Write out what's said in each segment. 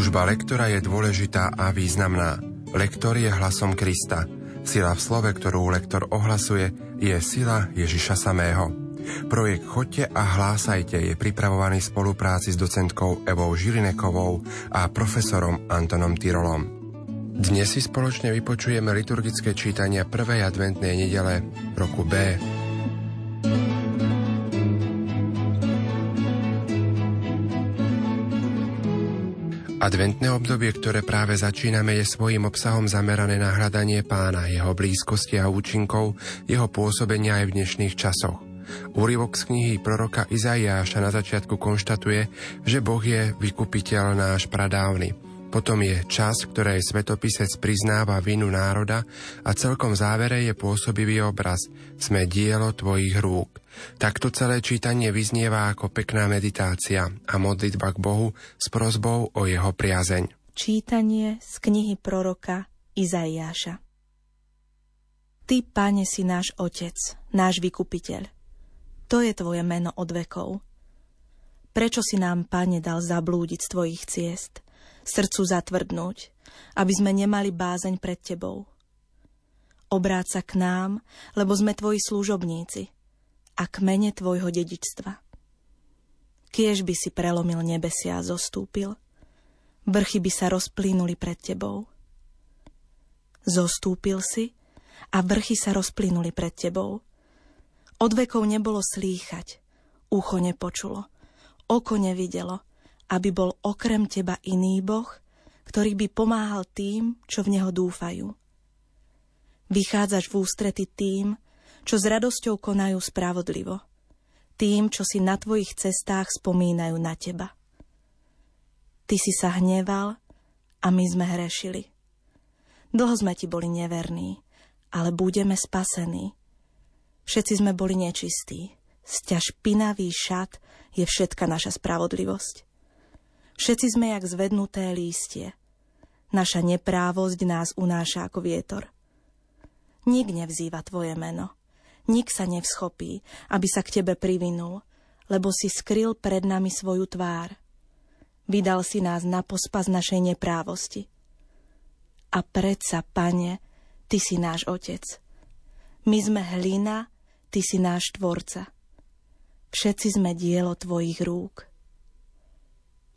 Služba lektora je dôležitá a významná. Lektor je hlasom Krista. Sila v slove, ktorú lektor ohlasuje, je sila Ježiša samého. Projekt Chodte a hlásajte je pripravovaný v spolupráci s docentkou Evou Žilinekovou a profesorom Antonom Tyrolom. Dnes si spoločne vypočujeme liturgické čítania prvej adventnej nedele roku B. Adventné obdobie, ktoré práve začíname, je svojím obsahom zamerané na hľadanie pána, jeho blízkosti a účinkov, jeho pôsobenia aj v dnešných časoch. Úrivok z knihy proroka Izaiáša na začiatku konštatuje, že Boh je vykupiteľ náš pradávny. Potom je čas, v ktorej svetopisec priznáva vinu národa a celkom závere je pôsobivý obraz. Sme dielo tvojich rúk. Takto celé čítanie vyznieva ako pekná meditácia a modlitba k Bohu s prozbou o jeho priazeň. Čítanie z knihy proroka Izaiáša Ty, Pane, si náš Otec, náš vykupiteľ. To je Tvoje meno od vekov. Prečo si nám, Pane, dal zablúdiť z Tvojich ciest, srdcu zatvrdnúť, aby sme nemali bázeň pred Tebou? Obráť sa k nám, lebo sme Tvoji služobníci – a kmene tvojho dedičstva. Kiež by si prelomil nebesia a zostúpil, vrchy by sa rozplynuli pred tebou. Zostúpil si a vrchy sa rozplynuli pred tebou. Od vekov nebolo slýchať, ucho nepočulo, oko nevidelo, aby bol okrem teba iný boh, ktorý by pomáhal tým, čo v neho dúfajú. Vychádzaš v ústrety tým, čo s radosťou konajú spravodlivo, tým, čo si na tvojich cestách spomínajú na teba. Ty si sa hneval a my sme hrešili. Dlho sme ti boli neverní, ale budeme spasení. Všetci sme boli nečistí. Sťa špinavý šat je všetka naša spravodlivosť. Všetci sme jak zvednuté lístie. Naša neprávosť nás unáša ako vietor. Nik nevzýva tvoje meno. Nik sa nevschopí, aby sa k tebe privinul, lebo si skryl pred nami svoju tvár. Vydal si nás na pospas našej neprávosti. A predsa, pane, ty si náš otec. My sme hlina, ty si náš tvorca. Všetci sme dielo tvojich rúk.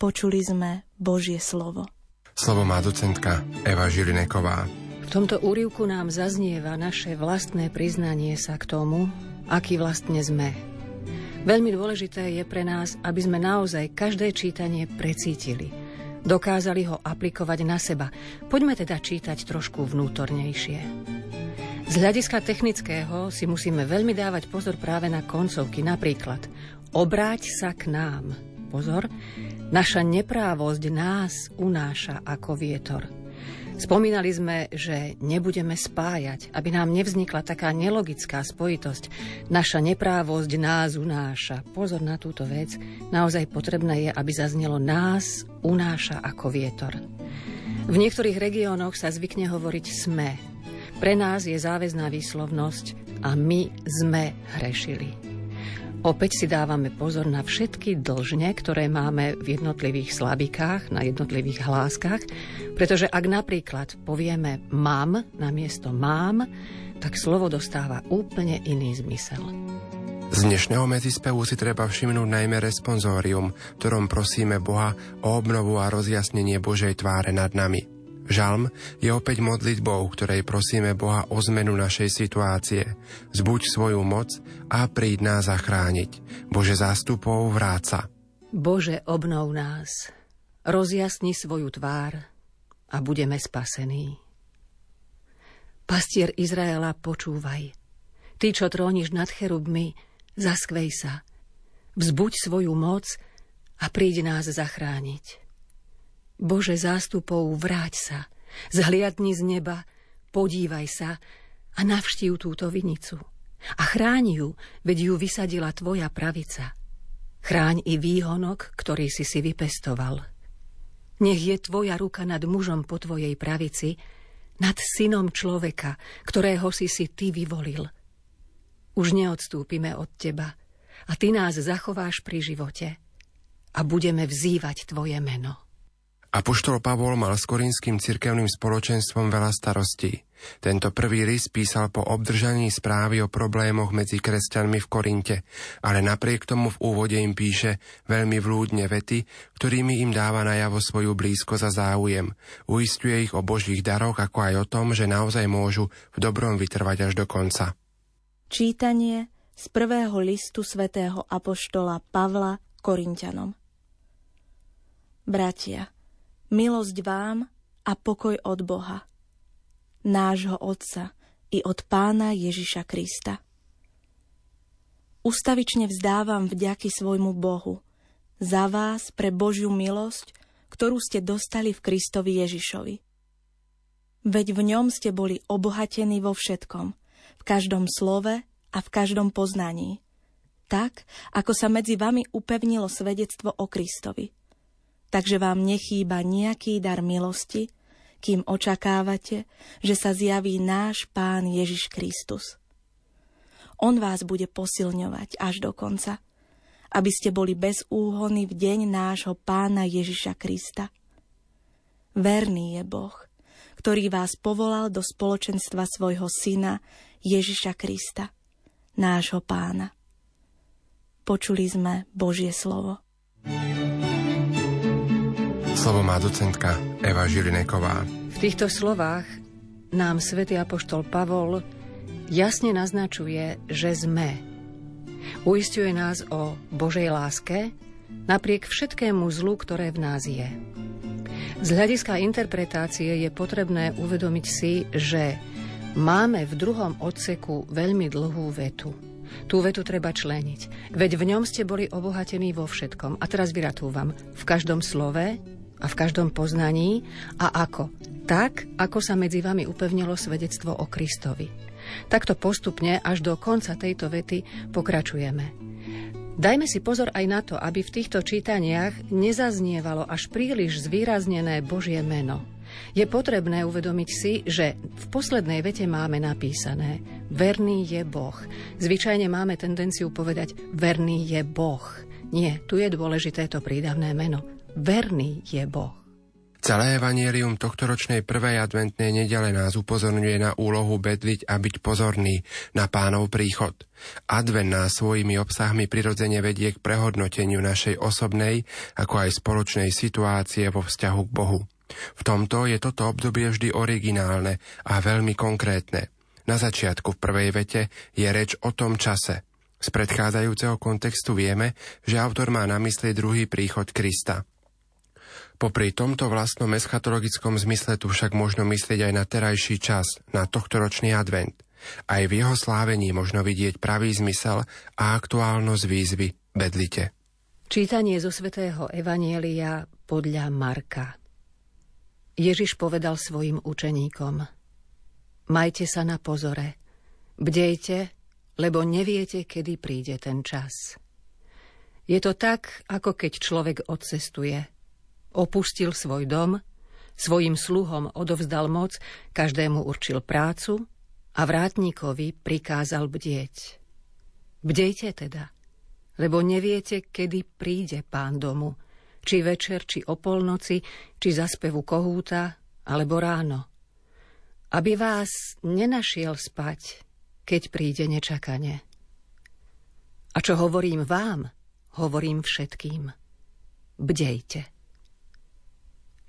Počuli sme Božie slovo. Slovo má docentka Eva Žilineková. V tomto úrivku nám zaznieva naše vlastné priznanie sa k tomu, aký vlastne sme. Veľmi dôležité je pre nás, aby sme naozaj každé čítanie precítili. Dokázali ho aplikovať na seba. Poďme teda čítať trošku vnútornejšie. Z hľadiska technického si musíme veľmi dávať pozor práve na koncovky. Napríklad, obráť sa k nám. Pozor, naša neprávosť nás unáša ako vietor. Spomínali sme, že nebudeme spájať, aby nám nevznikla taká nelogická spojitosť. Naša neprávosť nás unáša. Pozor na túto vec. Naozaj potrebné je, aby zaznelo nás unáša ako vietor. V niektorých regiónoch sa zvykne hovoriť sme. Pre nás je záväzná výslovnosť a my sme hrešili. Opäť si dávame pozor na všetky dlžne, ktoré máme v jednotlivých slabikách, na jednotlivých hláskach, pretože ak napríklad povieme mám na miesto mám, tak slovo dostáva úplne iný zmysel. Z dnešného medzispevu si treba všimnúť najmä responsórium, ktorom prosíme Boha o obnovu a rozjasnenie Božej tváre nad nami. Žalm je opäť modlitbou, ktorej prosíme Boha o zmenu našej situácie. Zbuď svoju moc a príď nás zachrániť. Bože zástupov vráca. Bože, obnov nás. Rozjasni svoju tvár a budeme spasení. Pastier Izraela, počúvaj. Ty, čo tróniš nad cherubmi, zaskvej sa. Vzbuď svoju moc a príď nás zachrániť. Bože zástupov, vráť sa, zhliadni z neba, podívaj sa a navštív túto vinicu. A chráň ju, veď ju vysadila tvoja pravica. Chráň i výhonok, ktorý si si vypestoval. Nech je tvoja ruka nad mužom po tvojej pravici, nad synom človeka, ktorého si si ty vyvolil. Už neodstúpime od teba a ty nás zachováš pri živote a budeme vzývať tvoje meno. Apoštol Pavol mal s korinským cirkevným spoločenstvom veľa starostí. Tento prvý list písal po obdržaní správy o problémoch medzi kresťanmi v Korinte, ale napriek tomu v úvode im píše veľmi vlúdne vety, ktorými im dáva najavo svoju blízko za záujem. Uistuje ich o božích daroch, ako aj o tom, že naozaj môžu v dobrom vytrvať až do konca. Čítanie z prvého listu svätého Apoštola Pavla Korintianom. Bratia, Milosť vám a pokoj od Boha, nášho Otca i od Pána Ježiša Krista. Ustavične vzdávam vďaky svojmu Bohu za vás pre Božiu milosť, ktorú ste dostali v Kristovi Ježišovi. Veď v ňom ste boli obohatení vo všetkom, v každom slove a v každom poznaní, tak, ako sa medzi vami upevnilo svedectvo o Kristovi – takže vám nechýba nejaký dar milosti, kým očakávate, že sa zjaví náš Pán Ježiš Kristus. On vás bude posilňovať až do konca, aby ste boli bez úhony v deň nášho Pána Ježiša Krista. Verný je Boh, ktorý vás povolal do spoločenstva svojho Syna Ježiša Krista, nášho Pána. Počuli sme Božie slovo. thank you Slovo má docentka Eva Žilineková. V týchto slovách nám svätý Apoštol Pavol jasne naznačuje, že sme. Uistuje nás o Božej láske napriek všetkému zlu, ktoré v nás je. Z hľadiska interpretácie je potrebné uvedomiť si, že máme v druhom odseku veľmi dlhú vetu. Tú vetu treba členiť. Veď v ňom ste boli obohatení vo všetkom. A teraz vyratúvam. V každom slove, a v každom poznaní a ako? Tak, ako sa medzi vami upevnilo svedectvo o Kristovi. Takto postupne až do konca tejto vety pokračujeme. Dajme si pozor aj na to, aby v týchto čítaniach nezaznievalo až príliš zvýraznené Božie meno. Je potrebné uvedomiť si, že v poslednej vete máme napísané Verný je Boh. Zvyčajne máme tendenciu povedať Verný je Boh. Nie, tu je dôležité to prídavné meno. Verný je Boh. Celé evanielium tohtoročnej prvej adventnej nedele nás upozorňuje na úlohu bedliť a byť pozorný na pánov príchod. Advent nás svojimi obsahmi prirodzene vedie k prehodnoteniu našej osobnej, ako aj spoločnej situácie vo vzťahu k Bohu. V tomto je toto obdobie vždy originálne a veľmi konkrétne. Na začiatku v prvej vete je reč o tom čase. Z predchádzajúceho kontextu vieme, že autor má na mysli druhý príchod Krista. Popri tomto vlastnom eschatologickom zmysle tu však možno myslieť aj na terajší čas, na tohtoročný advent. Aj v jeho slávení možno vidieť pravý zmysel a aktuálnosť výzvy bedlite. Čítanie zo svätého Evanielia podľa Marka. Ježiš povedal svojim učeníkom Majte sa na pozore, bdejte, lebo neviete, kedy príde ten čas. Je to tak, ako keď človek odcestuje – Opustil svoj dom, svojim sluhom odovzdal moc, každému určil prácu a vrátníkovi prikázal bdieť. Bdejte teda, lebo neviete, kedy príde pán domu, či večer, či o polnoci, či za spevu kohúta, alebo ráno. Aby vás nenašiel spať, keď príde nečakane. A čo hovorím vám, hovorím všetkým. Bdejte.